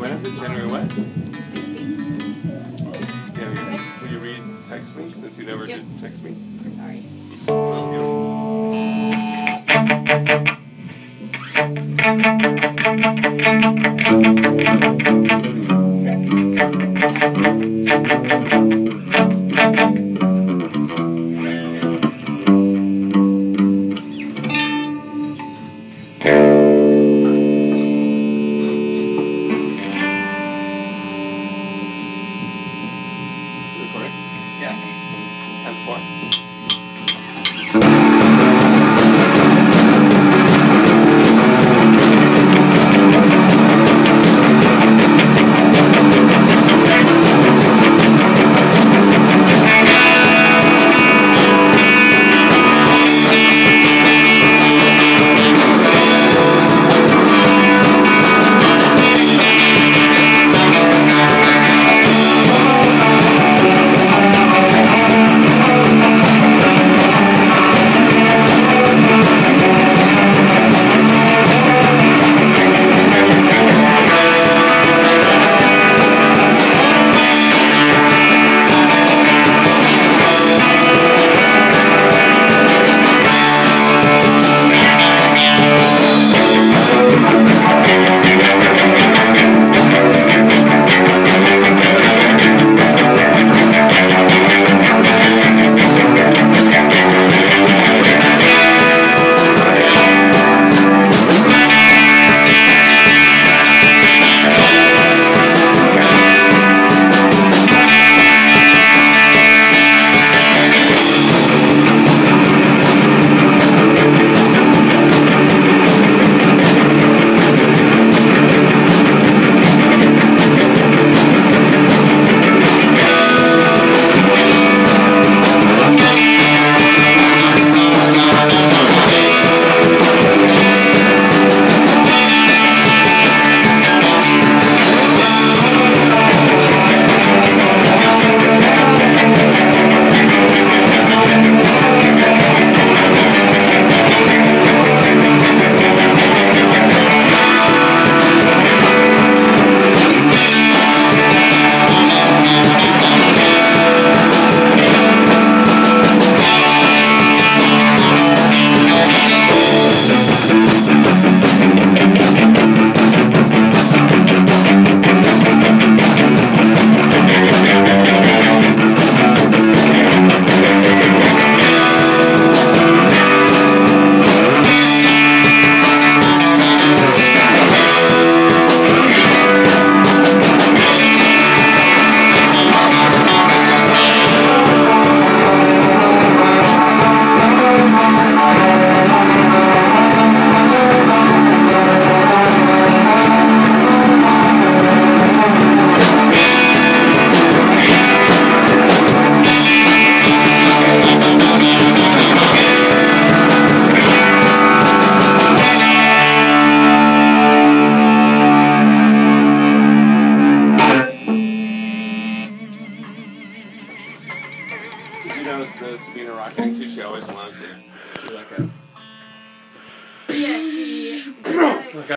when is it? January what? 16. Yeah, will you, will you read text me since you never Yep. did text me? Sorry. Well, you- Time noticed this being a rock thing too. She always wanted to do like a.